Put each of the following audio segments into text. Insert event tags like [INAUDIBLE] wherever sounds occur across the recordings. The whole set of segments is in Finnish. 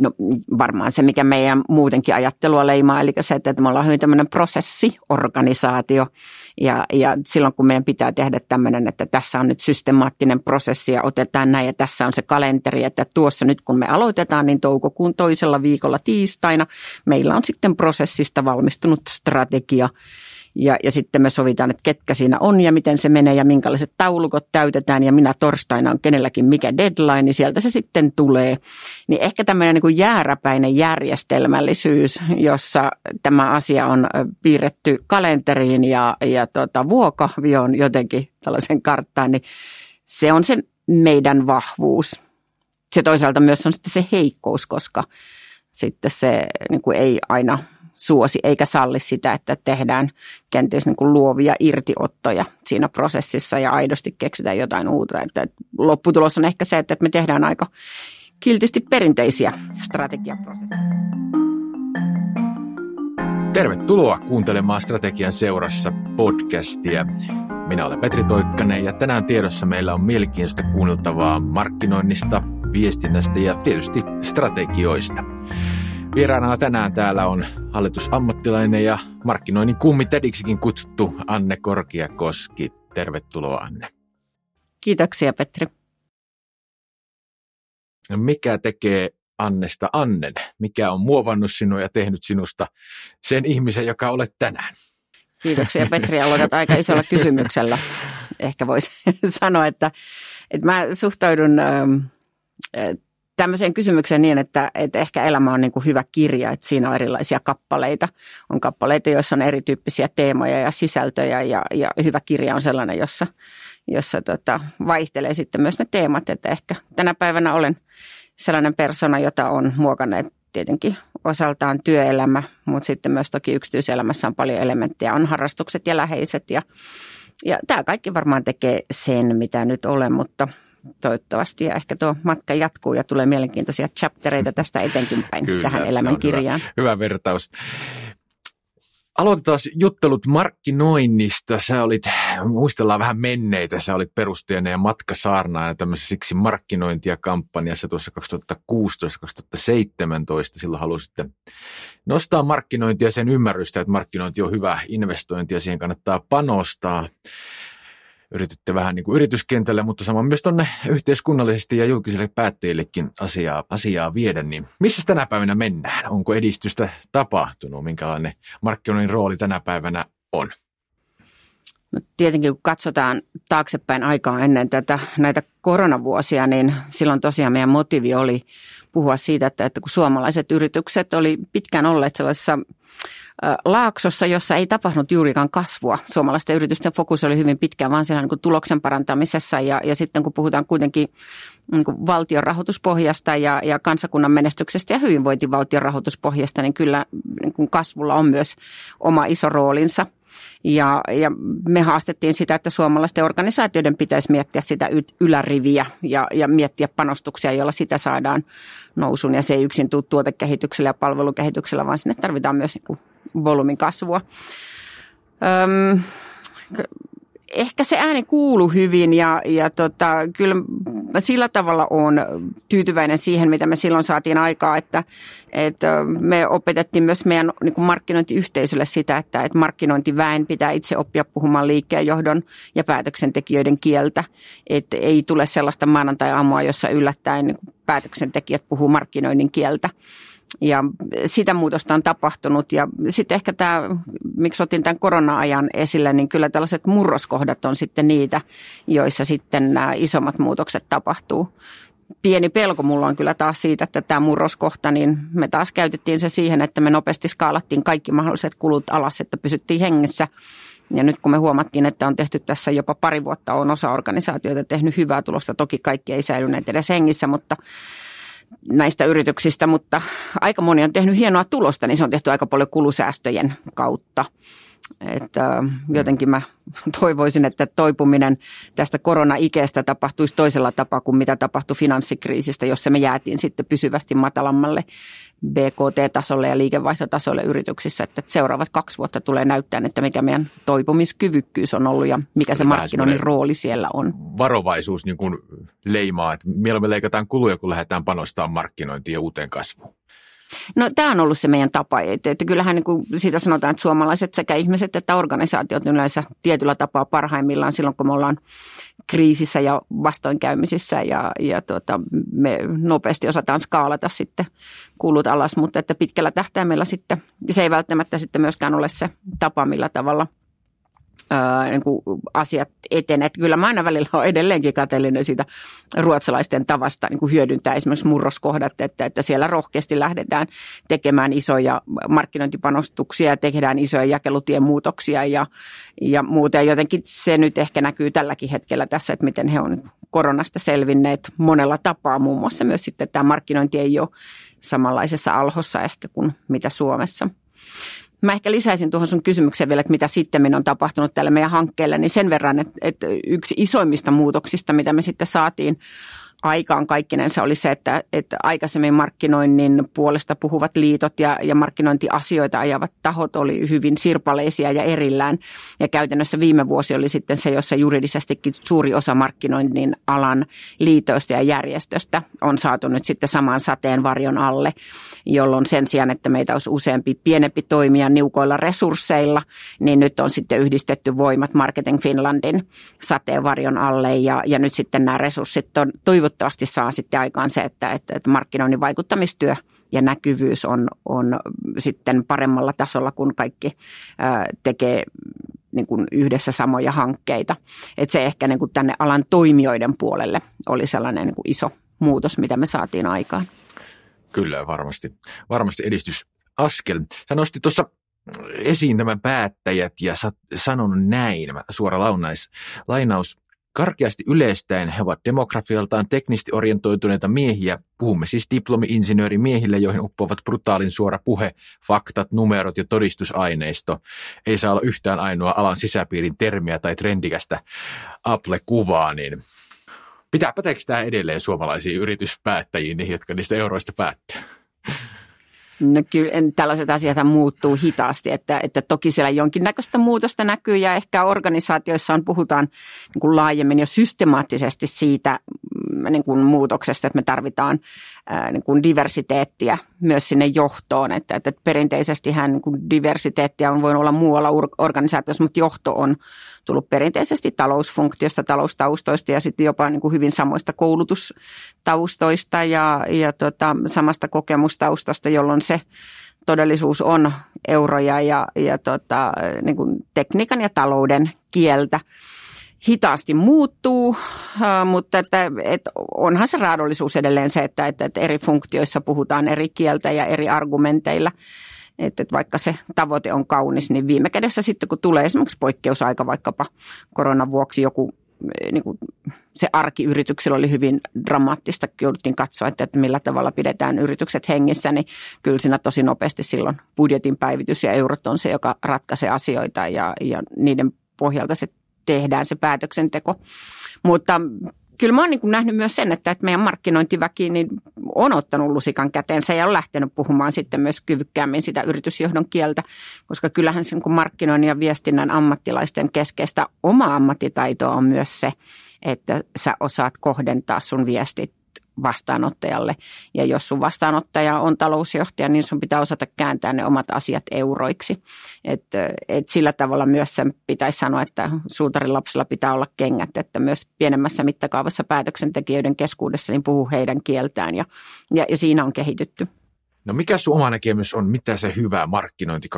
No varmaan se, mikä meidän muutenkin ajattelua leimaa, eli se, että me ollaan hyvin tämmöinen prosessiorganisaatio. Ja, ja silloin kun meidän pitää tehdä tämmöinen, että tässä on nyt systemaattinen prosessi ja otetaan näin ja tässä on se kalenteri, että tuossa nyt kun me aloitetaan, niin toukokuun toisella viikolla tiistaina meillä on sitten prosessista valmistunut strategia – ja, ja sitten me sovitaan, että ketkä siinä on ja miten se menee ja minkälaiset taulukot täytetään ja minä torstaina on kenelläkin mikä deadline, niin sieltä se sitten tulee. Niin ehkä tämmöinen niin kuin jääräpäinen järjestelmällisyys, jossa tämä asia on piirretty kalenteriin ja, ja tota, vuokahvioon jotenkin tällaisen karttaan, niin se on se meidän vahvuus. Se toisaalta myös on sitten se heikkous, koska sitten se niin kuin ei aina – suosi eikä salli sitä, että tehdään kenties niin kuin luovia irtiottoja siinä prosessissa ja aidosti keksitään jotain uutta. Että lopputulos on ehkä se, että me tehdään aika kiltisti perinteisiä strategiaprosesseja. Tervetuloa kuuntelemaan Strategian seurassa podcastia. Minä olen Petri Toikkanen ja tänään tiedossa meillä on mielenkiintoista kuunneltavaa markkinoinnista, viestinnästä ja tietysti strategioista. Vieraana tänään täällä on hallitusammattilainen ja markkinoinnin kummi Tediksikin kutsuttu Anne Korkiakoski. Tervetuloa Anne. Kiitoksia Petri. Mikä tekee Annesta Annen? Mikä on muovannut sinua ja tehnyt sinusta sen ihmisen, joka olet tänään? Kiitoksia [LAUGHS] Petri. Aloitat aika isolla kysymyksellä. Ehkä voisi [LAUGHS] sanoa, että, että mä suhtaudun tämmöiseen kysymykseen niin, että, että ehkä elämä on niin kuin hyvä kirja, että siinä on erilaisia kappaleita. On kappaleita, joissa on erityyppisiä teemoja ja sisältöjä ja, ja hyvä kirja on sellainen, jossa, jossa tota, vaihtelee sitten myös ne teemat. Että ehkä tänä päivänä olen sellainen persona, jota on muokanneet tietenkin osaltaan työelämä, mutta sitten myös toki yksityiselämässä on paljon elementtejä. On harrastukset ja läheiset ja, ja tämä kaikki varmaan tekee sen, mitä nyt olen, mutta – toivottavasti. Ja ehkä tuo matka jatkuu ja tulee mielenkiintoisia chaptereita tästä etenkin päin Kyllä, tähän elämänkirjaan. Hyvä, hyvä vertaus. Aloitetaan juttelut markkinoinnista. Sä olit, muistellaan vähän menneitä, sä olit perustajana ja matkasaarnaajana tämmöisessä siksi markkinointia kampanjassa tuossa 2016-2017. Silloin halusitte nostaa markkinointia sen ymmärrystä, että markkinointi on hyvä investointi ja siihen kannattaa panostaa yrititte vähän niin kuin yrityskentälle, mutta samoin myös tuonne yhteiskunnallisesti ja julkisille päättäjillekin asiaa, asiaa viedä. Niin missä tänä päivänä mennään? Onko edistystä tapahtunut? Minkälainen markkinoinnin rooli tänä päivänä on? No tietenkin kun katsotaan taaksepäin aikaa ennen tätä, näitä koronavuosia, niin silloin tosiaan meidän motiivi oli puhua siitä, että, että kun suomalaiset yritykset oli pitkään olleet sellaisessa laaksossa, jossa ei tapahtunut juurikaan kasvua. Suomalaisten yritysten fokus oli hyvin pitkään vaan siellä niin tuloksen parantamisessa ja, ja sitten kun puhutaan kuitenkin niin kuin valtion rahoituspohjasta ja, ja kansakunnan menestyksestä ja hyvinvointivaltion rahoituspohjasta, niin kyllä niin kuin kasvulla on myös oma iso roolinsa – ja, ja me haastettiin sitä, että suomalaisten organisaatioiden pitäisi miettiä sitä yläriviä ja, ja miettiä panostuksia, joilla sitä saadaan nousun. Ja se ei yksin tule tuotekehityksellä ja palvelukehityksellä, vaan sinne tarvitaan myös niin volyymin kasvua. Öm, ehkä se ääni kuulu hyvin ja, ja tota, kyllä mä sillä tavalla on tyytyväinen siihen, mitä me silloin saatiin aikaa, että, että me opetettiin myös meidän niin kuin markkinointiyhteisölle sitä, että, että markkinointiväen pitää itse oppia puhumaan liikkeen johdon ja päätöksentekijöiden kieltä, että ei tule sellaista maanantai-aamua, jossa yllättäen niin päätöksentekijät puhuu markkinoinnin kieltä ja sitä muutosta on tapahtunut. Ja sitten ehkä tämä, miksi otin tämän korona-ajan esille, niin kyllä tällaiset murroskohdat on sitten niitä, joissa sitten nämä isommat muutokset tapahtuu. Pieni pelko mulla on kyllä taas siitä, että tämä murroskohta, niin me taas käytettiin se siihen, että me nopeasti skaalattiin kaikki mahdolliset kulut alas, että pysyttiin hengissä. Ja nyt kun me huomattiin, että on tehty tässä jopa pari vuotta, on osa organisaatioita tehnyt hyvää tulosta. Toki kaikki ei säilyneet edes hengissä, mutta näistä yrityksistä, mutta aika moni on tehnyt hienoa tulosta, niin se on tehty aika paljon kulusäästöjen kautta. että jotenkin mä [LAUGHS] toivoisin, että toipuminen tästä korona-ikeestä tapahtuisi toisella tapaa kuin mitä tapahtui finanssikriisistä, jossa me jäätiin sitten pysyvästi matalammalle BKT-tasolle ja liikevaihtotasolle yrityksissä, että seuraavat kaksi vuotta tulee näyttää, että mikä meidän toipumiskyvykkyys on ollut ja mikä se markkinoinnin rooli siellä on. Varovaisuus niin kuin leimaa, että mieluummin leikataan kuluja, kun lähdetään panostamaan markkinointiin ja uuteen kasvuun. No tämä on ollut se meidän tapa, että, että kyllähän niin kuin siitä sanotaan, että suomalaiset sekä ihmiset että organisaatiot yleensä tietyllä tapaa parhaimmillaan silloin, kun me ollaan kriisissä ja vastoinkäymisissä ja, ja tuota, me nopeasti osataan skaalata sitten kulut alas, mutta että pitkällä tähtäimellä sitten, se ei välttämättä sitten myöskään ole se tapa, millä tavalla – ää, niin kuin asiat etenee. Kyllä mä aina välillä olen edelleenkin kateellinen siitä ruotsalaisten tavasta niin kuin hyödyntää esimerkiksi murroskohdat, että, että siellä rohkeasti lähdetään tekemään isoja markkinointipanostuksia ja tehdään isoja jakelutiemuutoksia ja, ja muuta. Ja jotenkin se nyt ehkä näkyy tälläkin hetkellä tässä, että miten he on koronasta selvinneet monella tapaa. Muun muassa myös sitten että tämä markkinointi ei ole samanlaisessa alhossa ehkä kuin mitä Suomessa. Mä ehkä lisäisin tuohon sun kysymykseen vielä, että mitä sitten on tapahtunut tälle meidän hankkeelle, niin sen verran, että, että yksi isoimmista muutoksista, mitä me sitten saatiin aikaan kaikkinensa oli se, että, että aikaisemmin markkinoinnin puolesta puhuvat liitot ja, ja markkinointiasioita ajavat tahot oli hyvin sirpaleisia ja erillään. Ja käytännössä viime vuosi oli sitten se, jossa juridisestikin suuri osa markkinoinnin alan liitoista ja järjestöstä on saatu nyt sitten saman sateenvarjon alle, jolloin sen sijaan, että meitä olisi useampi pienempi toimija niukoilla resursseilla, niin nyt on sitten yhdistetty voimat Marketing Finlandin sateenvarjon alle ja, ja nyt sitten nämä resurssit on toivottu toivottavasti saa sitten aikaan se, että, että, että markkinoinnin vaikuttamistyö ja näkyvyys on, on sitten paremmalla tasolla, kun kaikki ää, tekee niin kuin yhdessä samoja hankkeita. Että se ehkä niin kuin tänne alan toimijoiden puolelle oli sellainen niin kuin iso muutos, mitä me saatiin aikaan. Kyllä, varmasti. Varmasti edistysaskel. Sä nostit tuossa esiin tämän päättäjät ja sanonut näin, suora launais, lainaus, Karkeasti yleistäen he ovat demografialtaan teknisesti orientoituneita miehiä. Puhumme siis diplomi-insinööri miehille, joihin uppoavat brutaalin suora puhe, faktat, numerot ja todistusaineisto. Ei saa olla yhtään ainoa alan sisäpiirin termiä tai trendikästä Apple-kuvaa, niin pitää päteekö tämä edelleen suomalaisiin yrityspäättäjiin, jotka niistä euroista päättää? No kyllä tällaiset asiat muuttuu hitaasti, että, että toki siellä jonkinnäköistä muutosta näkyy ja ehkä organisaatioissa on, puhutaan niin kuin laajemmin jo systemaattisesti siitä mm, niin kuin muutoksesta, että me tarvitaan niin kuin diversiteettiä myös sinne johtoon. Että, että perinteisesti niin kuin diversiteettiä on voinut olla muualla organisaatiossa, mutta johto on tullut perinteisesti talousfunktiosta, taloustaustoista ja sitten jopa niin kuin hyvin samoista koulutustaustoista ja, ja tota, samasta kokemustaustasta, jolloin se todellisuus on euroja ja, ja tota, niin kuin tekniikan ja talouden kieltä hitaasti muuttuu, mutta että, että onhan se raadollisuus edelleen se, että, että, että eri funktioissa puhutaan eri kieltä ja eri argumenteilla. Että, että vaikka se tavoite on kaunis, niin viime kädessä sitten kun tulee esimerkiksi poikkeusaika vaikkapa koronan vuoksi joku niin kuin se arki yrityksellä oli hyvin dramaattista, jouduttiin katsoa, että, että millä tavalla pidetään yritykset hengissä, niin kyllä siinä tosi nopeasti silloin budjetin päivitys ja eurot on se, joka ratkaisee asioita ja, ja niiden pohjalta se tehdään se päätöksenteko. Mutta kyllä mä oon niin nähnyt myös sen, että, meidän markkinointiväki niin on ottanut lusikan käteensä ja on lähtenyt puhumaan sitten myös kyvykkäämmin sitä yritysjohdon kieltä, koska kyllähän sen kun markkinoinnin ja viestinnän ammattilaisten keskeistä oma ammattitaitoa on myös se, että sä osaat kohdentaa sun viestit vastaanottajalle. Ja jos sun vastaanottaja on talousjohtaja, niin sun pitää osata kääntää ne omat asiat euroiksi. Et, et sillä tavalla myös sen pitäisi sanoa, että suutarin lapsilla pitää olla kengät, että myös pienemmässä mittakaavassa päätöksentekijöiden keskuudessa niin puhuu heidän kieltään ja, ja, ja siinä on kehitytty. No mikä sun oma näkemys on, mitä se hyvä markkinointi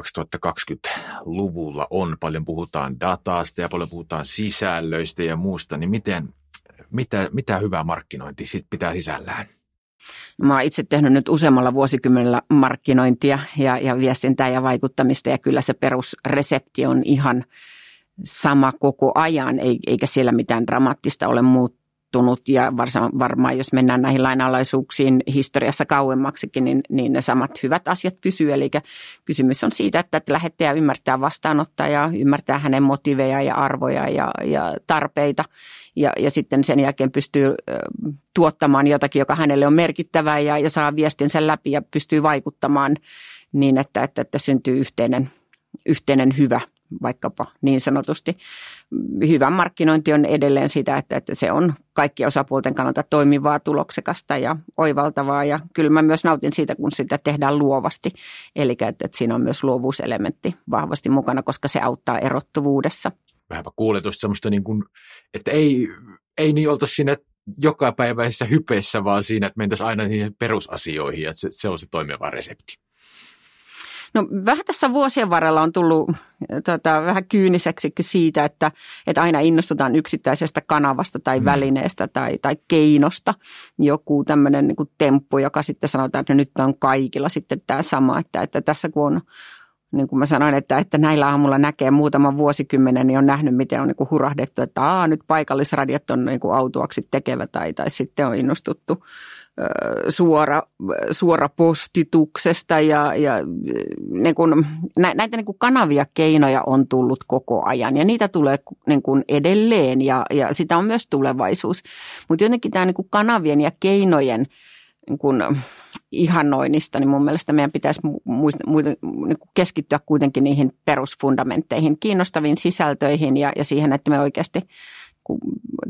2020-luvulla on? Paljon puhutaan datasta ja paljon puhutaan sisällöistä ja muusta, niin miten, mitä, mitä hyvää markkinointi sit pitää sisällään? Mä oon itse tehnyt nyt useammalla vuosikymmenellä markkinointia ja, ja viestintää ja vaikuttamista ja kyllä se perusresepti on ihan sama koko ajan, eikä siellä mitään dramaattista ole muuttunut ja varmaan jos mennään näihin lainalaisuuksiin historiassa kauemmaksikin, niin, niin ne samat hyvät asiat pysyy. Eli kysymys on siitä, että lähettäjä ymmärtää vastaanottajaa, ymmärtää hänen motiveja ja arvoja ja, ja tarpeita ja, ja sitten sen jälkeen pystyy tuottamaan jotakin, joka hänelle on merkittävää ja, ja saa viestinsä läpi ja pystyy vaikuttamaan niin, että, että, että syntyy yhteinen, yhteinen hyvä – vaikkapa niin sanotusti. Hyvä markkinointi on edelleen sitä, että, että se on kaikkien osapuolten kannalta toimivaa, tuloksekasta ja oivaltavaa. Ja kyllä mä myös nautin siitä, kun sitä tehdään luovasti. Eli että, että siinä on myös luovuuselementti vahvasti mukana, koska se auttaa erottuvuudessa. Vähänpä kuuletusta semmoista, niin kuin, että ei, ei niin oltaisi siinä jokapäiväisessä hypeissä, vaan siinä, että mentäisiin aina niihin perusasioihin, että se, se on se toimiva resepti. No vähän tässä vuosien varrella on tullut tota, vähän kyyniseksi siitä, että, että aina innostutaan yksittäisestä kanavasta tai mm. välineestä tai, tai keinosta. Joku tämmöinen niin temppu, joka sitten sanotaan, että nyt on kaikilla sitten tämä sama, että, että tässä kun on niin kuin mä sanoin, että, että näillä aamulla näkee muutaman vuosikymmenen, niin on nähnyt, miten on niin kuin hurahdettu, että Aa, nyt paikallisradiot on niin kuin autuaksi tekevä tai, tai sitten on innostuttu suora, suora postituksesta ja, ja niin kuin, näitä niin kuin kanavia, keinoja on tullut koko ajan ja niitä tulee niin kuin edelleen ja, ja sitä on myös tulevaisuus. Mutta jotenkin tämä niin kuin kanavien ja keinojen niin kuin ihannoinnista, niin mun mielestä meidän pitäisi muista, mu, niin keskittyä kuitenkin niihin perusfundamentteihin, kiinnostaviin sisältöihin ja, ja siihen, että me oikeasti – kun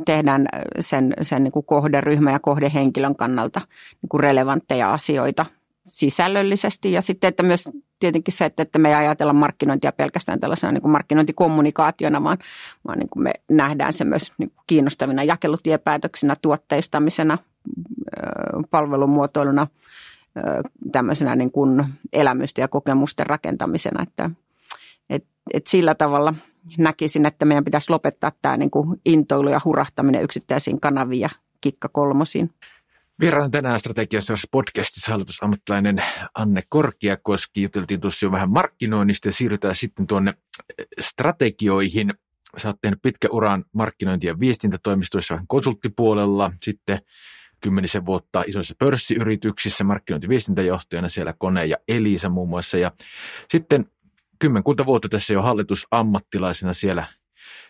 tehdään sen, sen niin kuin kohderyhmä ja kohdehenkilön kannalta niin kuin relevantteja asioita sisällöllisesti. Ja sitten, että myös tietenkin se, että, että me ei ajatella markkinointia pelkästään tällaisena niin kuin markkinointikommunikaationa, vaan, vaan niin kuin me nähdään se myös niin kuin kiinnostavina jakelutiepäätöksinä, tuotteistamisena, palvelumuotoiluna, tämmöisenä niin kuin elämysten ja kokemusten rakentamisena, että et, et sillä tavalla – näkisin, että meidän pitäisi lopettaa tämä niin kuin intoilu ja hurahtaminen yksittäisiin kanaviin ja kikka kolmosiin. Vieraan tänään strategiassa podcastissa hallitusammattilainen Anne Korkiakoski. Juteltiin tuossa jo vähän markkinoinnista ja siirrytään sitten tuonne eh, strategioihin. Sä oot tehnyt pitkä uran markkinointi- ja viestintätoimistoissa vähän konsulttipuolella. Sitten kymmenisen vuotta isoissa pörssiyrityksissä markkinointi- ja viestintäjohtajana siellä Kone ja Elisa muun muassa. Ja sitten kymmenkunta vuotta tässä jo hallitusammattilaisena siellä,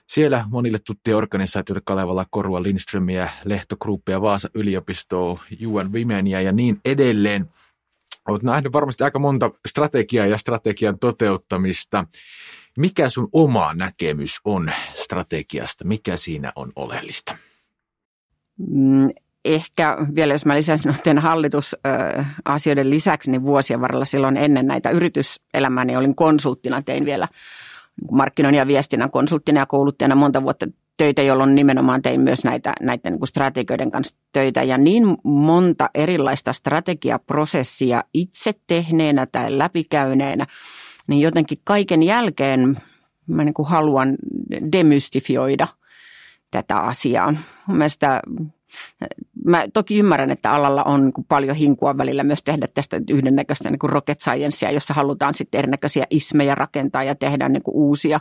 siellä monille tuttuja organisaatioita Kalevala, Korua, Lindströmiä, Lehto Groupia, Vaasa yliopistoa, UN Womenia ja niin edelleen. Olet nähnyt varmasti aika monta strategiaa ja strategian toteuttamista. Mikä sun oma näkemys on strategiasta? Mikä siinä on oleellista? Ehkä vielä, jos mä lisäsin noiden hallitusasioiden lisäksi, niin vuosien varrella silloin ennen näitä yrityselämää, niin olin konsulttina, tein vielä markkinoinnin ja viestinnän konsulttina ja kouluttajana monta vuotta töitä, jolloin nimenomaan tein myös näitä, näiden niin strategioiden kanssa töitä. Ja niin monta erilaista strategiaprosessia itse tehneenä tai läpikäyneenä, niin jotenkin kaiken jälkeen mä niin kuin haluan demystifioida tätä asiaa. Mielestäni Mä toki ymmärrän, että alalla on niin paljon hinkua välillä myös tehdä tästä yhdennäköistä niin kuin rocket sciencea, jossa halutaan sitten erinäköisiä ismejä rakentaa ja tehdä niin kuin uusia,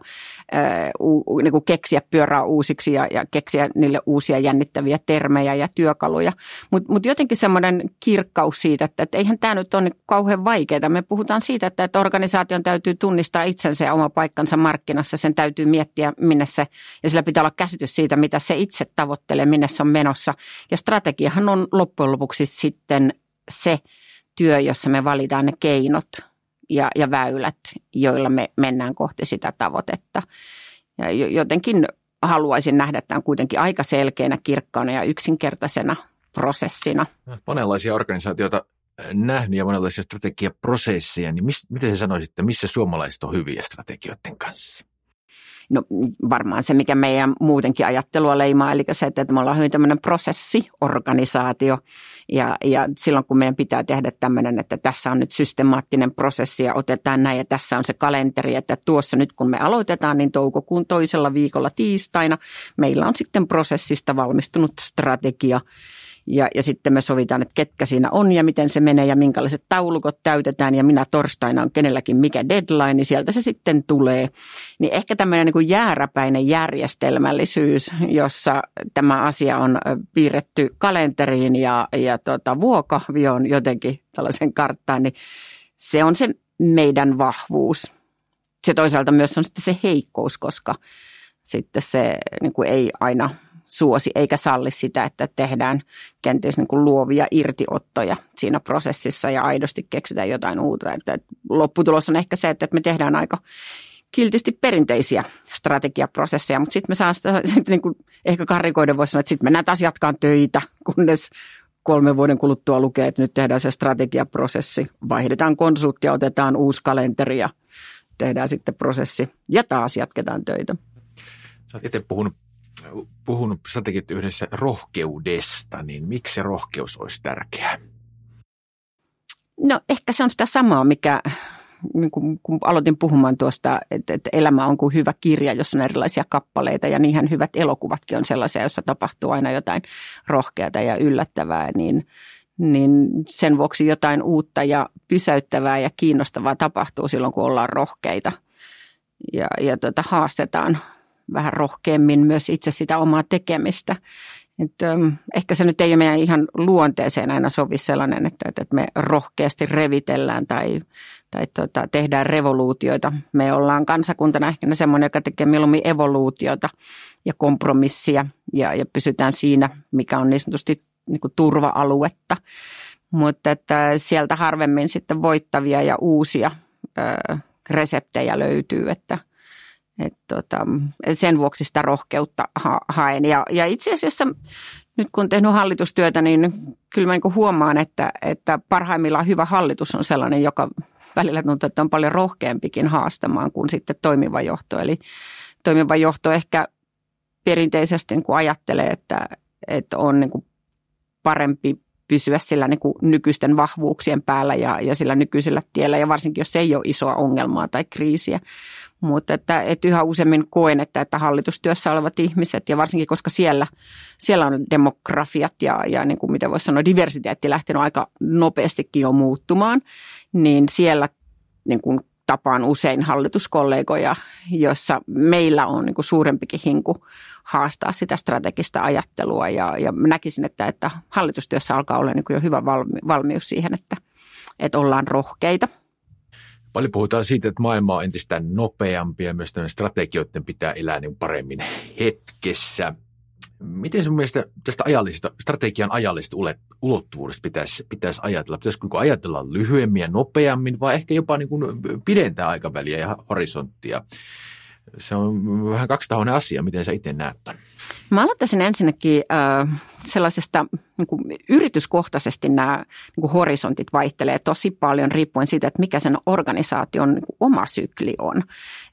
niin kuin keksiä pyörää uusiksi ja, ja keksiä niille uusia jännittäviä termejä ja työkaluja. Mutta mut jotenkin semmoinen kirkkaus siitä, että, että eihän tämä nyt ole niin kauhean vaikeaa. Me puhutaan siitä, että, että organisaation täytyy tunnistaa itsensä ja oma paikkansa markkinassa. Sen täytyy miettiä, minne se, ja sillä pitää olla käsitys siitä, mitä se itse tavoittelee, minne se on menossa. Ja strategiahan on loppujen lopuksi sitten se työ, jossa me valitaan ne keinot ja, ja väylät, joilla me mennään kohti sitä tavoitetta. Ja jotenkin haluaisin nähdä tämän kuitenkin aika selkeänä, kirkkaana ja yksinkertaisena prosessina. Monenlaisia organisaatioita nähnyt ja monenlaisia strategiaprosesseja, niin mis, miten sä sanoisit, että missä suomalaiset on hyviä strategioiden kanssa? No varmaan se, mikä meidän muutenkin ajattelua leimaa, eli se, että me ollaan hyvin tämmöinen prosessiorganisaatio. Ja, ja silloin kun meidän pitää tehdä tämmöinen, että tässä on nyt systemaattinen prosessi ja otetaan näin ja tässä on se kalenteri, että tuossa nyt kun me aloitetaan, niin toukokuun toisella viikolla tiistaina meillä on sitten prosessista valmistunut strategia Ja, ja sitten me sovitaan, että ketkä siinä on ja miten se menee ja minkälaiset taulukot täytetään ja minä torstaina on kenelläkin mikä deadline, niin sieltä se sitten tulee. Niin ehkä tämmöinen niin kuin jääräpäinen järjestelmällisyys, jossa tämä asia on piirretty kalenteriin ja, ja tota, vuokahvioon jotenkin tällaisen karttaan, niin se on se meidän vahvuus. Se toisaalta myös on sitten se heikkous, koska sitten se niin kuin ei aina suosi eikä salli sitä, että tehdään kenties niin kuin luovia irtiottoja siinä prosessissa ja aidosti keksitään jotain uutta. Että lopputulos on ehkä se, että me tehdään aika kiltisti perinteisiä strategiaprosesseja, mutta sitten me saa sitä, [LAUGHS] sit niin kuin ehkä karikoiden voisi sanoa, että sitten mennään taas jatkaan töitä, kunnes kolmen vuoden kuluttua lukee, että nyt tehdään se strategiaprosessi, vaihdetaan konsulttia, otetaan uusi kalenteri ja tehdään sitten prosessi ja taas jatketaan töitä. Sä oot itse puhunut, puhunut strategit yhdessä rohkeudesta, niin miksi se rohkeus olisi tärkeää? No ehkä se on sitä samaa, mikä niin kun, kun aloitin puhumaan tuosta, että, että elämä on kuin hyvä kirja, jossa on erilaisia kappaleita ja niinhän hyvät elokuvatkin on sellaisia, joissa tapahtuu aina jotain rohkeata ja yllättävää, niin, niin sen vuoksi jotain uutta ja pysäyttävää ja kiinnostavaa tapahtuu silloin, kun ollaan rohkeita ja, ja tuota, haastetaan vähän rohkeammin myös itse sitä omaa tekemistä. Että, um, ehkä se nyt ei ole meidän ihan luonteeseen aina sovi sellainen, että, että me rohkeasti revitellään tai, tai tota, tehdään revoluutioita. Me ollaan kansakuntana ehkä semmoinen, joka tekee mieluummin evoluutiota ja kompromissia ja, ja pysytään siinä, mikä on niin sanotusti niin kuin turva-aluetta. Mutta että sieltä harvemmin sitten voittavia ja uusia ö, reseptejä löytyy, että – et tota, sen vuoksi sitä rohkeutta ha- haen. Ja, ja itse asiassa nyt kun tehnyt hallitustyötä, niin kyllä mä niin huomaan, että, että parhaimmillaan hyvä hallitus on sellainen, joka välillä tuntuu, että on paljon rohkeampikin haastamaan kuin sitten toimiva johto. Eli toimiva johto ehkä perinteisesti niin kuin ajattelee, että, että on niin kuin parempi pysyä sillä niin kuin nykyisten vahvuuksien päällä ja, ja sillä nykyisellä tiellä, ja varsinkin jos ei ole isoa ongelmaa tai kriisiä. Mutta että, että yhä useammin koen, että, että hallitustyössä olevat ihmiset, ja varsinkin koska siellä, siellä on demografiat ja, ja niin kuin miten voisi sanoa, diversiteetti lähtenyt aika nopeastikin jo muuttumaan, niin siellä niin kuin tapaan usein hallituskollegoja, joissa meillä on niin kuin suurempikin hinku haastaa sitä strategista ajattelua. Ja, ja näkisin, että, että hallitustyössä alkaa olla niin kuin jo hyvä valmi, valmius siihen, että, että ollaan rohkeita. Paljon puhutaan siitä, että maailma on entistä nopeampi ja myös strategioiden pitää elää niin paremmin hetkessä. Miten sun mielestä tästä ajallisesta, strategian ajallisesta ulottuvuudesta pitäisi, pitäisi ajatella? Pitäisikö niin ajatella lyhyemmin ja nopeammin vai ehkä jopa niin kuin pidentää aikaväliä ja horisonttia? Se on vähän kaksitahoinen asia. Miten sä itse näet tämän? Mä aloittaisin ensinnäkin äh, sellaisesta niin kuin yrityskohtaisesti nämä niin kuin horisontit vaihtelee tosi paljon riippuen siitä, että mikä sen organisaation niin kuin oma sykli on.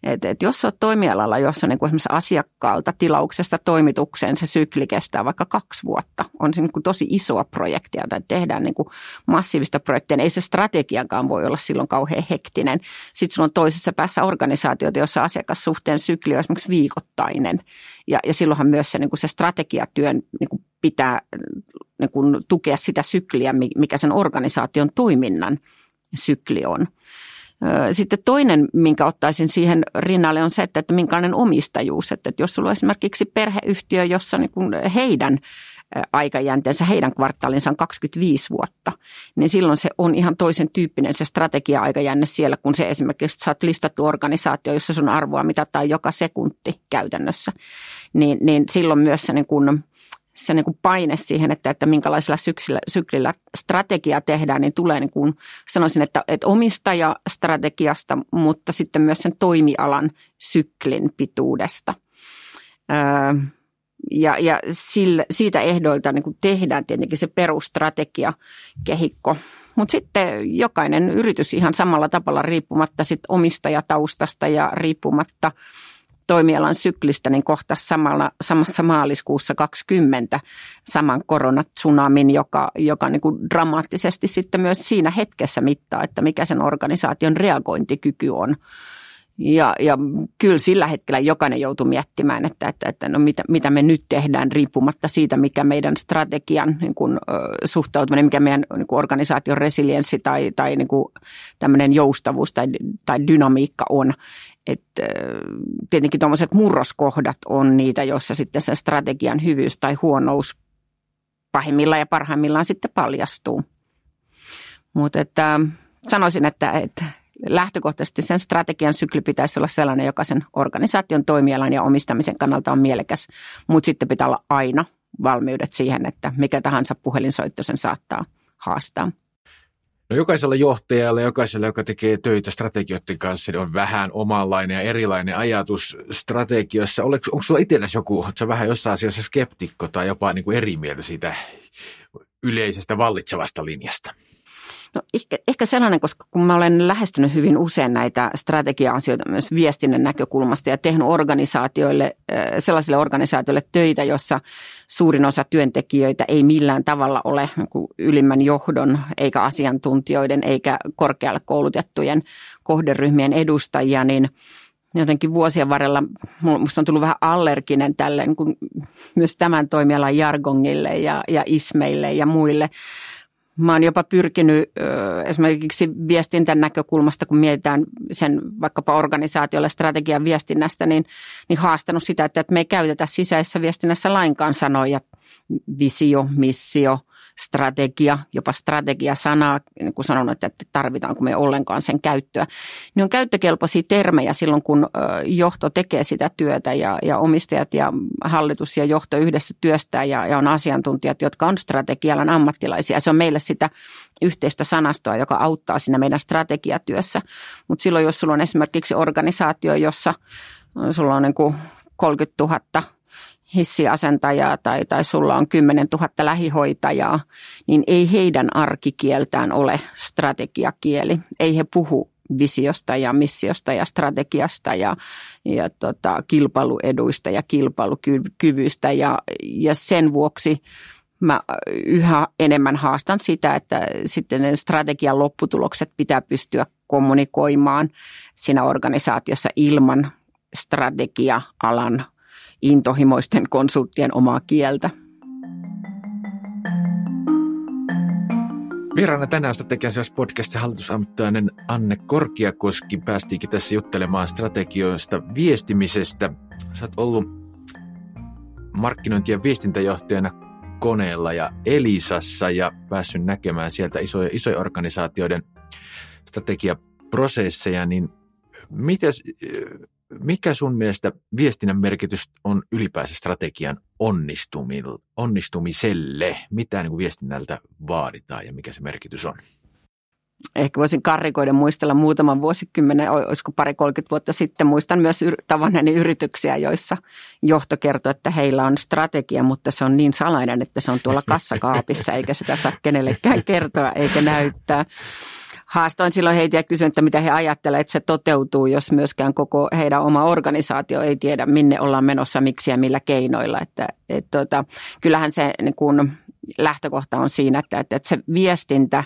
Et, et jos olet toimialalla, jossa niin kuin esimerkiksi asiakkaalta tilauksesta toimitukseen se sykli kestää vaikka kaksi vuotta, on se niin kuin tosi isoa projektia tai tehdään niin kuin massiivista projektia, niin ei se strategiakaan voi olla silloin kauhean hektinen. Sitten sulla on toisessa päässä organisaatioita, jossa asiakassuhteen sykli on esimerkiksi viikoittainen. Ja, ja silloinhan myös se, niin kuin se strategiatyön niin kuin pitää niin kuin tukea sitä sykliä, mikä sen organisaation toiminnan sykli on. Sitten toinen, minkä ottaisin siihen rinnalle, on se, että, että minkälainen omistajuus. Että, että jos sulla on esimerkiksi perheyhtiö, jossa niin kuin heidän aikajänteensä, heidän kvartaalinsa on 25 vuotta, niin silloin se on ihan toisen tyyppinen se strategia-aikajänne siellä, kun se esimerkiksi sä oot listattu organisaatio, jossa sun arvoa mitataan joka sekunti käytännössä. Niin, niin silloin myös se niin kuin, se niin kuin paine siihen, että, että minkälaisella syksillä, syklillä strategia tehdään, niin tulee niin kuin sanoisin, että, että omistajastrategiasta, mutta sitten myös sen toimialan syklin pituudesta. Öö, ja, ja sillä, siitä ehdoilta niin kuin tehdään tietenkin se perustrategia kehikko. Mutta sitten jokainen yritys ihan samalla tavalla riippumatta sit omistajataustasta ja riippumatta – toimialan syklistä, niin kohta samalla, samassa maaliskuussa 20 saman koronatsunamin, joka, joka niin kuin dramaattisesti sitten myös siinä hetkessä mittaa, että mikä sen organisaation reagointikyky on. Ja, ja kyllä sillä hetkellä jokainen joutuu miettimään, että, että, että no mitä, mitä me nyt tehdään riippumatta siitä, mikä meidän strategian niin kuin, suhtautuminen, mikä meidän niin kuin organisaation resilienssi tai, tai niin kuin tämmöinen joustavuus tai, tai dynamiikka on. Että tietenkin tuommoiset murroskohdat on niitä, joissa sitten sen strategian hyvyys tai huonous pahimmillaan ja parhaimmillaan sitten paljastuu. Mutta että sanoisin, että, että lähtökohtaisesti sen strategian sykli pitäisi olla sellainen, joka sen organisaation toimialan ja omistamisen kannalta on mielekäs, mutta sitten pitää olla aina valmiudet siihen, että mikä tahansa puhelinsoitto sen saattaa haastaa. No jokaisella johtajalla, jokaisella, joka tekee töitä strategioiden kanssa, niin on vähän omanlainen ja erilainen ajatus strategiassa. Onko, sulla itsellesi joku, oletko vähän jossain asiassa skeptikko tai jopa niin kuin eri mieltä siitä yleisestä vallitsevasta linjasta? No ehkä, ehkä sellainen, koska kun mä olen lähestynyt hyvin usein näitä strategia-asioita myös viestinnän näkökulmasta ja tehnyt organisaatioille, sellaisille organisaatioille töitä, jossa suurin osa työntekijöitä ei millään tavalla ole ylimmän johdon eikä asiantuntijoiden eikä korkealle koulutettujen kohderyhmien edustajia, niin jotenkin vuosien varrella minusta on tullut vähän allerginen tälle niin kuin myös tämän toimialan jargongille ja, ja ismeille ja muille. Mä oon jopa pyrkinyt esimerkiksi viestintän näkökulmasta, kun mietitään sen vaikkapa organisaatiolle strategian viestinnästä, niin, niin haastanut sitä, että me ei käytetä sisäisessä viestinnässä lainkaan sanoja visio, missio, strategia, jopa strategiasanaa, niin kuin sanonut, että tarvitaanko me ollenkaan sen käyttöä. Niin on käyttökelpoisia termejä silloin, kun johto tekee sitä työtä ja, ja omistajat ja hallitus ja johto yhdessä työstää ja, ja on asiantuntijat, jotka on strategialan ammattilaisia. Se on meille sitä yhteistä sanastoa, joka auttaa siinä meidän strategiatyössä. Mutta silloin, jos sulla on esimerkiksi organisaatio, jossa sulla on niin kuin 30 000 hissiasentajaa tai, tai sulla on 10 000 lähihoitajaa, niin ei heidän arkikieltään ole strategiakieli. Ei he puhu visiosta ja missiosta ja strategiasta ja, ja tota, kilpailueduista ja kilpailukyvyistä ja, ja sen vuoksi mä yhä enemmän haastan sitä, että sitten ne strategian lopputulokset pitää pystyä kommunikoimaan siinä organisaatiossa ilman strategia-alan intohimoisten konsulttien omaa kieltä. Vieraana tänään strategiasiassa podcastin hallitusammattilainen Anne Korkiakoski. Päästiinkin tässä juttelemaan strategioista viestimisestä. Sä oot ollut markkinointi- ja viestintäjohtajana koneella ja Elisassa ja päässyt näkemään sieltä isoja, isoja organisaatioiden strategiaprosesseja, niin mitäs, mikä sun mielestä viestinnän merkitys on ylipäänsä strategian onnistumiselle? Mitä niin kuin viestinnältä vaaditaan ja mikä se merkitys on? Ehkä voisin karrikoiden muistella muutaman vuosikymmenen, olisiko pari 30 vuotta sitten. Muistan myös tavanneeni yrityksiä, joissa johto kertoi, että heillä on strategia, mutta se on niin salainen, että se on tuolla kassakaapissa, eikä sitä saa kenellekään kertoa eikä näyttää haastoin silloin heitä ja kysyin, että mitä he ajattelevat, että se toteutuu, jos myöskään koko heidän oma organisaatio ei tiedä, minne ollaan menossa, miksi ja millä keinoilla. Että, et, tota, kyllähän se niin kun, lähtökohta on siinä, että, että, että se viestintä,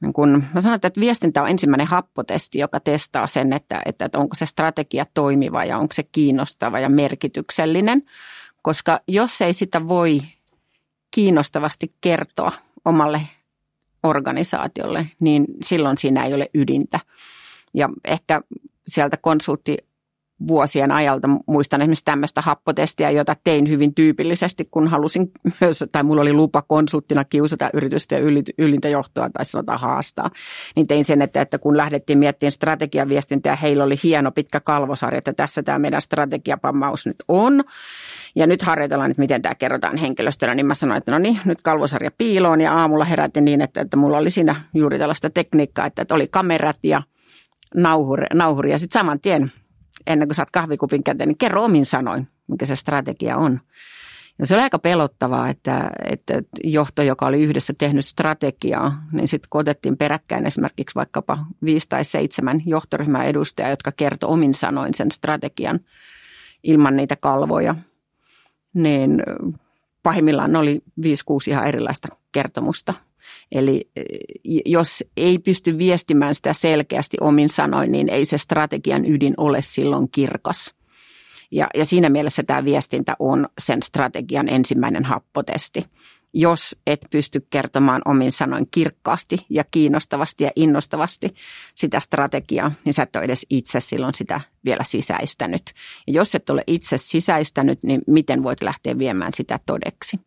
niin kun, mä sanon, että viestintä on ensimmäinen happotesti, joka testaa sen, että, että, että onko se strategia toimiva ja onko se kiinnostava ja merkityksellinen. Koska jos ei sitä voi kiinnostavasti kertoa omalle organisaatiolle, niin silloin siinä ei ole ydintä. Ja ehkä sieltä konsultti vuosien ajalta muistan esimerkiksi tämmöistä happotestiä, jota tein hyvin tyypillisesti, kun halusin myös, tai mulla oli lupa konsulttina kiusata yritystä ja ylintä johtoa tai sanotaan haastaa, niin tein sen, että, että kun lähdettiin miettimään strategiaviestintää, heillä oli hieno pitkä kalvosarja, että tässä tämä meidän strategiapammaus nyt on. Ja nyt harjoitellaan, että miten tämä kerrotaan henkilöstöllä, niin mä sanoin, että no niin, nyt kalvosarja piiloon. Ja aamulla herätin niin, että, että mulla oli siinä juuri tällaista tekniikkaa, että, että oli kamerat ja nauhuri, nauhuri. Ja sitten saman tien ennen kuin saat kahvikupin käteen, niin kerro omin sanoin, mikä se strategia on. Ja se oli aika pelottavaa, että, että johto, joka oli yhdessä tehnyt strategiaa, niin sitten kun otettiin peräkkäin esimerkiksi vaikkapa viisi tai seitsemän johtoryhmän edustajaa, jotka kertoi omin sanoin sen strategian ilman niitä kalvoja, niin pahimmillaan oli viisi, kuusi ihan erilaista kertomusta. Eli jos ei pysty viestimään sitä selkeästi omin sanoin, niin ei se strategian ydin ole silloin kirkas. Ja, ja siinä mielessä tämä viestintä on sen strategian ensimmäinen happotesti jos et pysty kertomaan omin sanoin kirkkaasti ja kiinnostavasti ja innostavasti sitä strategiaa, niin sä et ole edes itse silloin sitä vielä sisäistänyt. Ja jos et ole itse sisäistänyt, niin miten voit lähteä viemään sitä todeksi?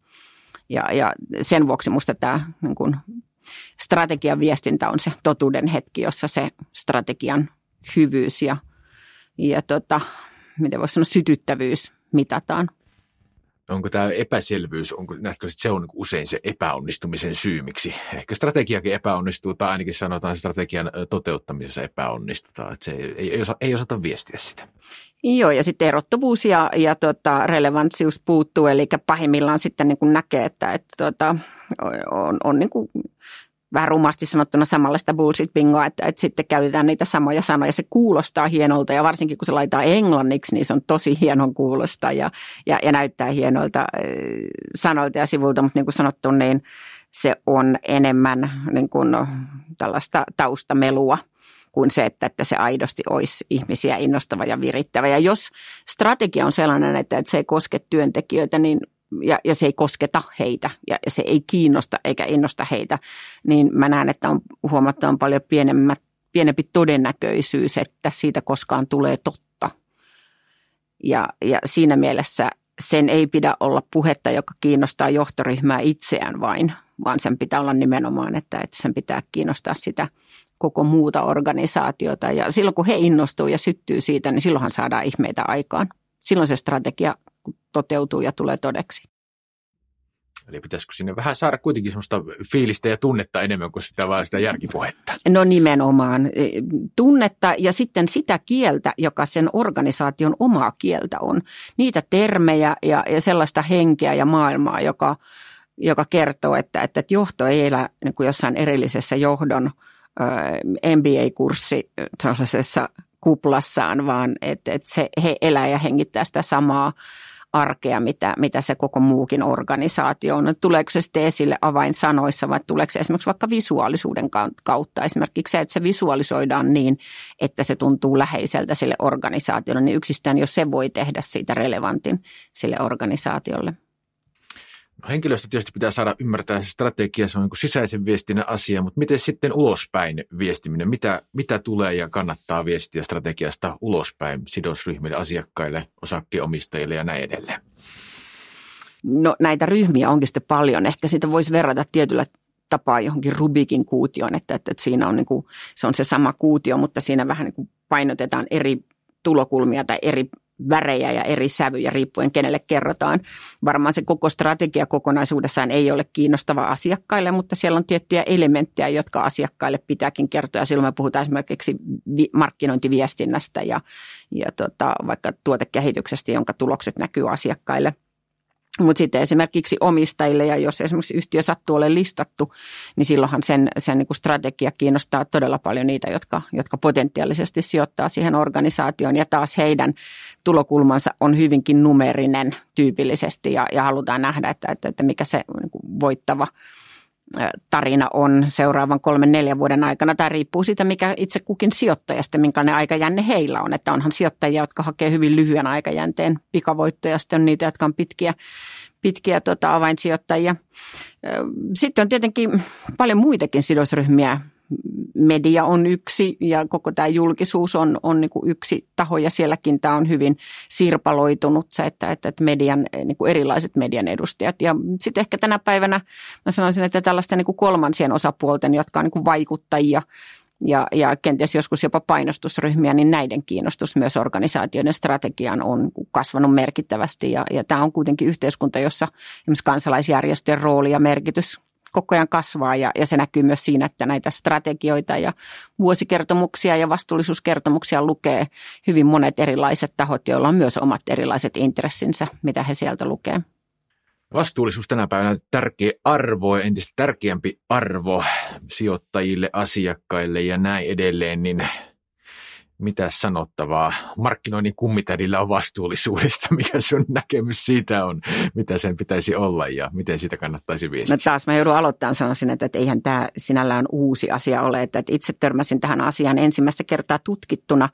Ja, ja sen vuoksi minusta tämä niin kun, strategian viestintä on se totuuden hetki, jossa se strategian hyvyys ja, ja tota, miten voisi sanoa, sytyttävyys mitataan onko tämä epäselvyys, onko, näetkö, että se on usein se epäonnistumisen syy, miksi ehkä strategiakin epäonnistuu, tai ainakin sanotaan strategian toteuttamisessa epäonnistutaan, että se ei, ei, osa, ei osata viestiä sitä. Joo, ja sitten erottuvuus ja, ja tota, relevanssius puuttuu, eli pahimmillaan sitten niin kuin näkee, että, että tota, on, on niin kuin vähän rumasti sanottuna samanlaista bullshit-bingoa, että, että sitten käytetään niitä samoja sanoja. Se kuulostaa hienolta ja varsinkin kun se laitetaan englanniksi, niin se on tosi hienon kuulosta ja, ja, ja näyttää hienoilta äh, sanoilta ja sivuilta, mutta niin kuin sanottu, niin se on enemmän niin kuin tällaista taustamelua kuin se, että, että se aidosti olisi ihmisiä innostava ja virittävä. Ja jos strategia on sellainen, että, että se ei koske työntekijöitä, niin ja, ja se ei kosketa heitä ja se ei kiinnosta eikä innosta heitä, niin mä näen, että on huomattavan paljon pienemmät, pienempi todennäköisyys, että siitä koskaan tulee totta. Ja, ja siinä mielessä sen ei pidä olla puhetta, joka kiinnostaa johtoryhmää itseään vain, vaan sen pitää olla nimenomaan, että, että sen pitää kiinnostaa sitä koko muuta organisaatiota. Ja silloin kun he innostuu ja syttyy siitä, niin silloinhan saadaan ihmeitä aikaan. Silloin se strategia toteutuu ja tulee todeksi. Eli pitäisikö sinne vähän saada kuitenkin sellaista fiilistä ja tunnetta enemmän kuin sitä vaan sitä järkipuhetta? No nimenomaan. E, tunnetta ja sitten sitä kieltä, joka sen organisaation omaa kieltä on. Niitä termejä ja, ja sellaista henkeä ja maailmaa, joka, joka kertoo, että, että johto ei elä niin kuin jossain erillisessä johdon MBA-kurssi tällaisessa kuplassaan, vaan että, että se, he elää ja hengittää sitä samaa arkea, mitä, mitä se koko muukin organisaatio on. Tuleeko se sitten esille avainsanoissa vai tuleeko se esimerkiksi vaikka visuaalisuuden kautta? Esimerkiksi se, että se visualisoidaan niin, että se tuntuu läheiseltä sille organisaatiolle, niin yksistään jos se voi tehdä siitä relevantin sille organisaatiolle. Henkilöstö tietysti pitää saada ymmärtää se strategia, se on niin sisäisen viestinnän asia, mutta miten sitten ulospäin viestiminen? Mitä, mitä tulee ja kannattaa viestiä strategiasta ulospäin sidosryhmille, asiakkaille, osakkeenomistajille ja näin edelleen? No näitä ryhmiä onkin sitten paljon. Ehkä sitä voisi verrata tietyllä tapaa johonkin Rubikin kuutioon, että, että, että siinä on, niin kuin, se on se sama kuutio, mutta siinä vähän niin kuin painotetaan eri tulokulmia tai eri värejä ja eri sävyjä riippuen kenelle kerrotaan. Varmaan se koko strategia kokonaisuudessaan ei ole kiinnostava asiakkaille, mutta siellä on tiettyjä elementtejä, jotka asiakkaille pitääkin kertoa. Silloin me puhutaan esimerkiksi markkinointiviestinnästä ja, ja tota, vaikka tuotekehityksestä, jonka tulokset näkyy asiakkaille – mutta sitten esimerkiksi omistajille ja jos esimerkiksi yhtiö sattuu olemaan listattu, niin silloinhan sen, sen niin kuin strategia kiinnostaa todella paljon niitä, jotka, jotka potentiaalisesti sijoittaa siihen organisaatioon. Ja taas heidän tulokulmansa on hyvinkin numerinen tyypillisesti ja, ja halutaan nähdä, että, että, että mikä se niin kuin voittava – tarina on seuraavan kolmen neljän vuoden aikana. Tämä riippuu siitä, mikä itse kukin sijoittajasta, minkälainen aikajänne heillä on. Että onhan sijoittajia, jotka hakee hyvin lyhyen aikajänteen pikavoittoja, sitten on niitä, jotka on pitkiä, pitkiä tota, avainsijoittajia. Sitten on tietenkin paljon muitakin sidosryhmiä, media on yksi ja koko tämä julkisuus on, on niin kuin yksi taho ja sielläkin tämä on hyvin sirpaloitunut se, että, että, median, niin kuin erilaiset median edustajat. Ja sitten ehkä tänä päivänä mä sanoisin, että tällaisten niin kuin kolmansien osapuolten, jotka on niin kuin vaikuttajia ja, ja kenties joskus jopa painostusryhmiä, niin näiden kiinnostus myös organisaatioiden strategiaan on kasvanut merkittävästi. Ja, ja tämä on kuitenkin yhteiskunta, jossa esimerkiksi kansalaisjärjestöjen rooli ja merkitys koko ajan kasvaa ja, ja se näkyy myös siinä, että näitä strategioita ja vuosikertomuksia ja vastuullisuuskertomuksia lukee hyvin monet erilaiset tahot, joilla on myös omat erilaiset intressinsä, mitä he sieltä lukee. Vastuullisuus tänä päivänä tärkeä arvo ja entistä tärkeämpi arvo sijoittajille, asiakkaille ja näin edelleen, niin mitä sanottavaa markkinoinnin kummitädillä on vastuullisuudesta? [LAUGHS] Mikä sun näkemys siitä on? Mitä sen pitäisi olla ja miten sitä kannattaisi viestiä? No taas mä joudun aloittamaan sanoisin, että, että eihän tämä sinällään uusi asia ole. Että, että itse törmäsin tähän asiaan ensimmäistä kertaa tutkittuna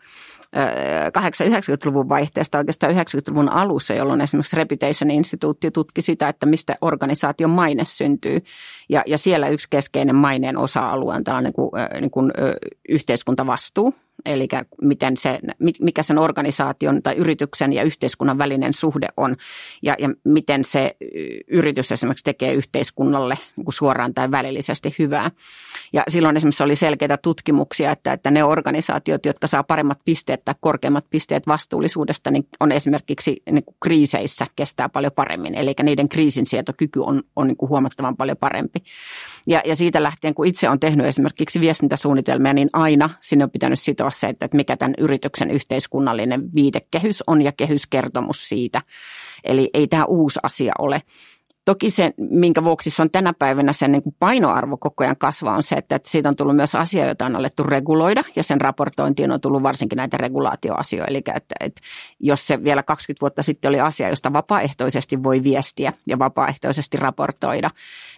80-90-luvun vaihteesta oikeastaan 90-luvun alussa, jolloin esimerkiksi Reputation Instituutti tutki sitä, että mistä organisaation maine syntyy. Ja, ja siellä yksi keskeinen maineen osa-alue on tällainen kuin, niin kuin, yhteiskuntavastuu – eli miten se, mikä sen organisaation tai yrityksen ja yhteiskunnan välinen suhde on ja, ja miten se yritys esimerkiksi tekee yhteiskunnalle niin suoraan tai välillisesti hyvää. Ja silloin esimerkiksi oli selkeitä tutkimuksia, että, että ne organisaatiot, jotka saa paremmat pisteet tai korkeammat pisteet vastuullisuudesta, niin on esimerkiksi niin kuin kriiseissä kestää paljon paremmin. Eli niiden kriisinsietokyky on, on niin kuin huomattavan paljon parempi. Ja, ja siitä lähtien, kun itse on tehnyt esimerkiksi viestintäsuunnitelmia, niin aina sinne on pitänyt sitoa se, että mikä tämän yrityksen yhteiskunnallinen viitekehys on ja kehyskertomus siitä. Eli ei tämä uusi asia ole. Toki se, minkä vuoksi se on tänä päivänä sen niin painoarvo koko ajan kasvaa, on se, että, että siitä on tullut myös asia, jota on alettu reguloida, ja sen raportointiin on tullut varsinkin näitä regulaatioasioita. Eli että, että jos se vielä 20 vuotta sitten oli asia, josta vapaaehtoisesti voi viestiä ja vapaaehtoisesti raportoida,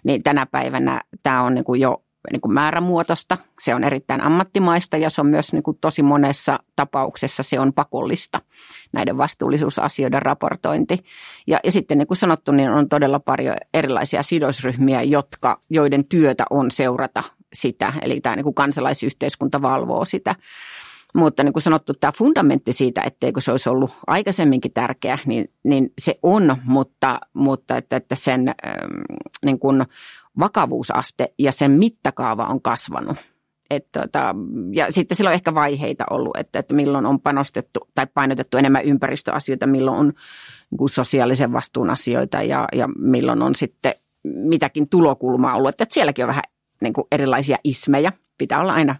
niin tänä päivänä tämä on niin kuin jo niin kuin määrämuotoista, se on erittäin ammattimaista ja se on myös niin kuin tosi monessa tapauksessa se on pakollista, näiden vastuullisuusasioiden raportointi. Ja, ja sitten niin kuin sanottu, niin on todella paljon erilaisia sidosryhmiä, jotka, joiden työtä on seurata sitä, eli tämä niin kuin kansalaisyhteiskunta valvoo sitä. Mutta niin kuin sanottu, tämä fundamentti siitä, etteikö se olisi ollut aikaisemminkin tärkeä, niin, niin se on, mutta, mutta että, että sen niin kuin vakavuusaste ja sen mittakaava on kasvanut. Et tota, ja sitten sillä on ehkä vaiheita ollut, että, että milloin on panostettu tai painotettu enemmän ympäristöasioita, milloin on niin kuin sosiaalisen vastuun asioita ja, ja milloin on sitten mitäkin tulokulmaa ollut. Että, että sielläkin on vähän niin kuin erilaisia ismejä. Pitää olla aina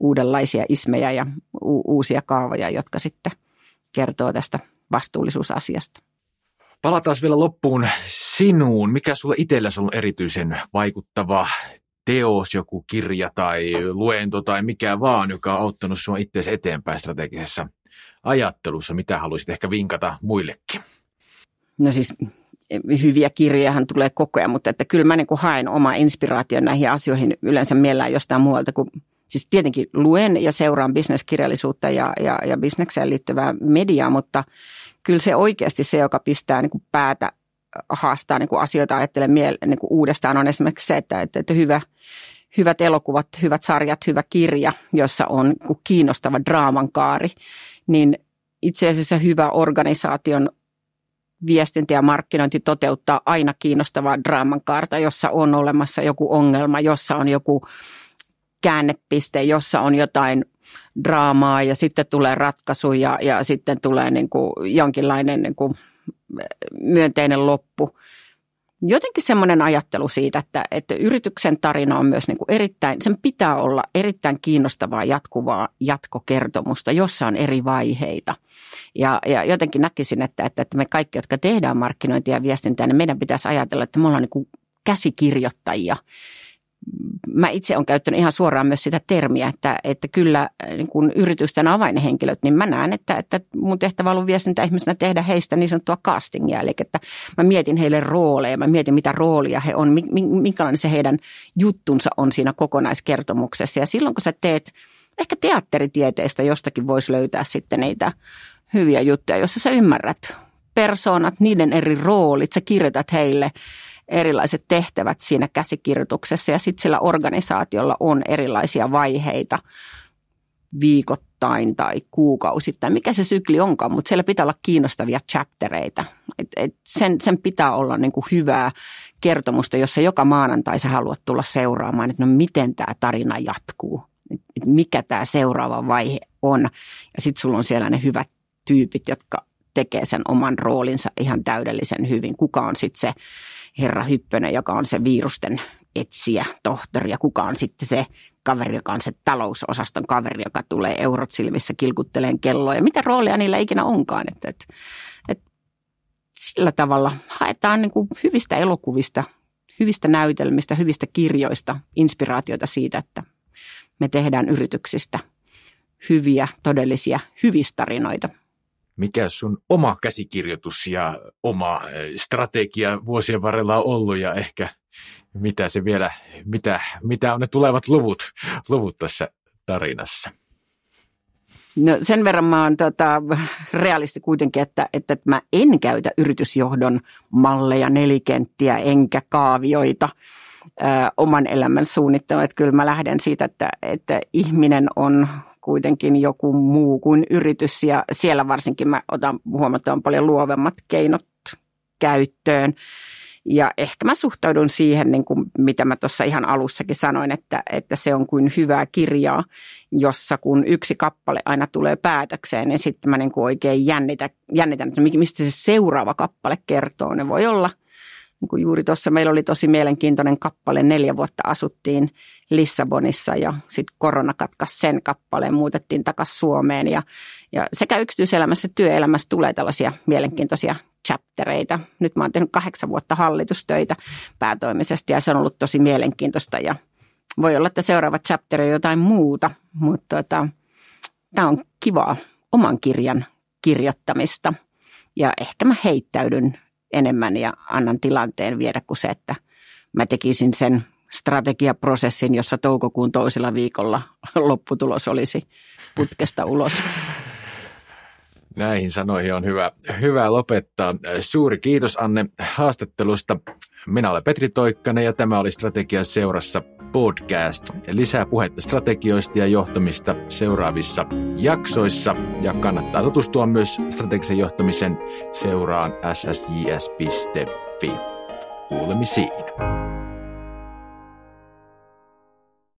uudenlaisia ismejä ja u- uusia kaavoja, jotka sitten kertoo tästä vastuullisuusasiasta. Palataan vielä loppuun sinuun. Mikä sulle itsellesi on erityisen vaikuttava teos, joku kirja tai luento tai mikä vaan, joka on auttanut sinua itseäsi eteenpäin strategisessa ajattelussa? Mitä haluaisit ehkä vinkata muillekin? No siis hyviä kirjahan tulee koko ajan, mutta että kyllä mä niin haen oma inspiraation näihin asioihin yleensä mielellään jostain muualta kuin Siis tietenkin luen ja seuraan bisneskirjallisuutta ja, ja, ja bisnekseen liittyvää mediaa, mutta kyllä se oikeasti se, joka pistää niin kuin päätä haastaa niin kuin asioita ajattelen miele- niin kuin uudestaan on esimerkiksi se, että, että, että hyvä, hyvät elokuvat, hyvät sarjat, hyvä kirja, jossa on niin kiinnostava draaman kaari, niin itse asiassa hyvä organisaation viestintä ja markkinointi toteuttaa aina kiinnostavaa draaman kaarta, jossa on olemassa joku ongelma, jossa on joku käännepiste, jossa on jotain draamaa ja sitten tulee ratkaisu ja, ja sitten tulee niin kuin jonkinlainen niin kuin myönteinen loppu. Jotenkin semmoinen ajattelu siitä, että, että yrityksen tarina on myös niin kuin erittäin, sen pitää olla erittäin kiinnostavaa jatkuvaa jatkokertomusta, jossa on eri vaiheita. Ja, ja jotenkin näkisin, että, että, että me kaikki, jotka tehdään markkinointia ja viestintää, niin meidän pitäisi ajatella, että me ollaan niin kuin käsikirjoittajia mä itse olen käyttänyt ihan suoraan myös sitä termiä, että, että kyllä äh, niin kun yritysten avainhenkilöt, niin mä näen, että, että mun tehtävä on viestintäihmisenä tehdä heistä niin sanottua castingia. Eli että mä mietin heille rooleja, mä mietin mitä roolia he on, minkälainen se heidän juttunsa on siinä kokonaiskertomuksessa. Ja silloin kun sä teet, ehkä teatteritieteestä jostakin voisi löytää sitten niitä hyviä juttuja, jossa sä ymmärrät persoonat, niiden eri roolit, sä kirjoitat heille – erilaiset tehtävät siinä käsikirjoituksessa ja sitten sillä organisaatiolla on erilaisia vaiheita viikoittain tai kuukausittain, mikä se sykli onkaan, mutta siellä pitää olla kiinnostavia chaptereita. Et, et sen, sen pitää olla niin kuin hyvää kertomusta, jossa joka maanantai sä haluat tulla seuraamaan, että no miten tämä tarina jatkuu, et mikä tämä seuraava vaihe on. Ja sitten sulla on siellä ne hyvät tyypit, jotka tekee sen oman roolinsa ihan täydellisen hyvin. Kuka on sitten se herra Hyppönen, joka on se virusten etsiä, tohtori, ja kuka on sitten se kaveri, joka on se talousosaston kaveri, joka tulee eurot silmissä kilkutteleen kelloa, ja mitä roolia niillä ikinä onkaan. Että, että, että sillä tavalla haetaan niin kuin hyvistä elokuvista, hyvistä näytelmistä, hyvistä kirjoista inspiraatioita siitä, että me tehdään yrityksistä hyviä, todellisia hyvistarinoita. Mikä sun oma käsikirjoitus ja oma strategia vuosien varrella on ollut ja ehkä mitä se vielä, mitä, mitä on ne tulevat luvut, luvut tässä tarinassa? No sen verran mä oon tota, realisti kuitenkin, että, että mä en käytä yritysjohdon malleja, nelikenttiä enkä kaavioita ö, oman elämän suunnitteluun. Että kyllä mä lähden siitä, että, että ihminen on kuitenkin joku muu kuin yritys ja siellä varsinkin mä otan huomattavan paljon luovemmat keinot käyttöön. Ja ehkä mä suhtaudun siihen, niin kuin mitä mä tuossa ihan alussakin sanoin, että, että se on kuin hyvää kirjaa, jossa kun yksi kappale aina tulee päätökseen, niin sitten mä niin kuin oikein jännitän, jännitän, että mistä se seuraava kappale kertoo. Ne voi olla, niin juuri tuossa meillä oli tosi mielenkiintoinen kappale, neljä vuotta asuttiin Lissabonissa ja sitten korona katkaisi sen kappaleen, muutettiin takaisin Suomeen ja, ja sekä yksityiselämässä että työelämässä tulee tällaisia mielenkiintoisia chaptereita. Nyt mä oon tehnyt kahdeksan vuotta hallitustöitä päätoimisesti ja se on ollut tosi mielenkiintoista ja voi olla, että seuraava chapter on jotain muuta, mutta tota, tämä on kivaa oman kirjan kirjoittamista ja ehkä mä heittäydyn enemmän ja annan tilanteen viedä kuin se, että mä tekisin sen strategiaprosessin, jossa toukokuun toisella viikolla [LAUGHS] lopputulos olisi putkesta ulos. Näihin sanoihin on hyvä, hyvä lopettaa. Suuri kiitos Anne haastattelusta. Minä olen Petri Toikkanen ja tämä oli Strategian seurassa podcast. Lisää puhetta strategioista ja johtamista seuraavissa jaksoissa ja kannattaa tutustua myös strategisen johtamisen seuraan ssjs.fi. Kuulemisiin.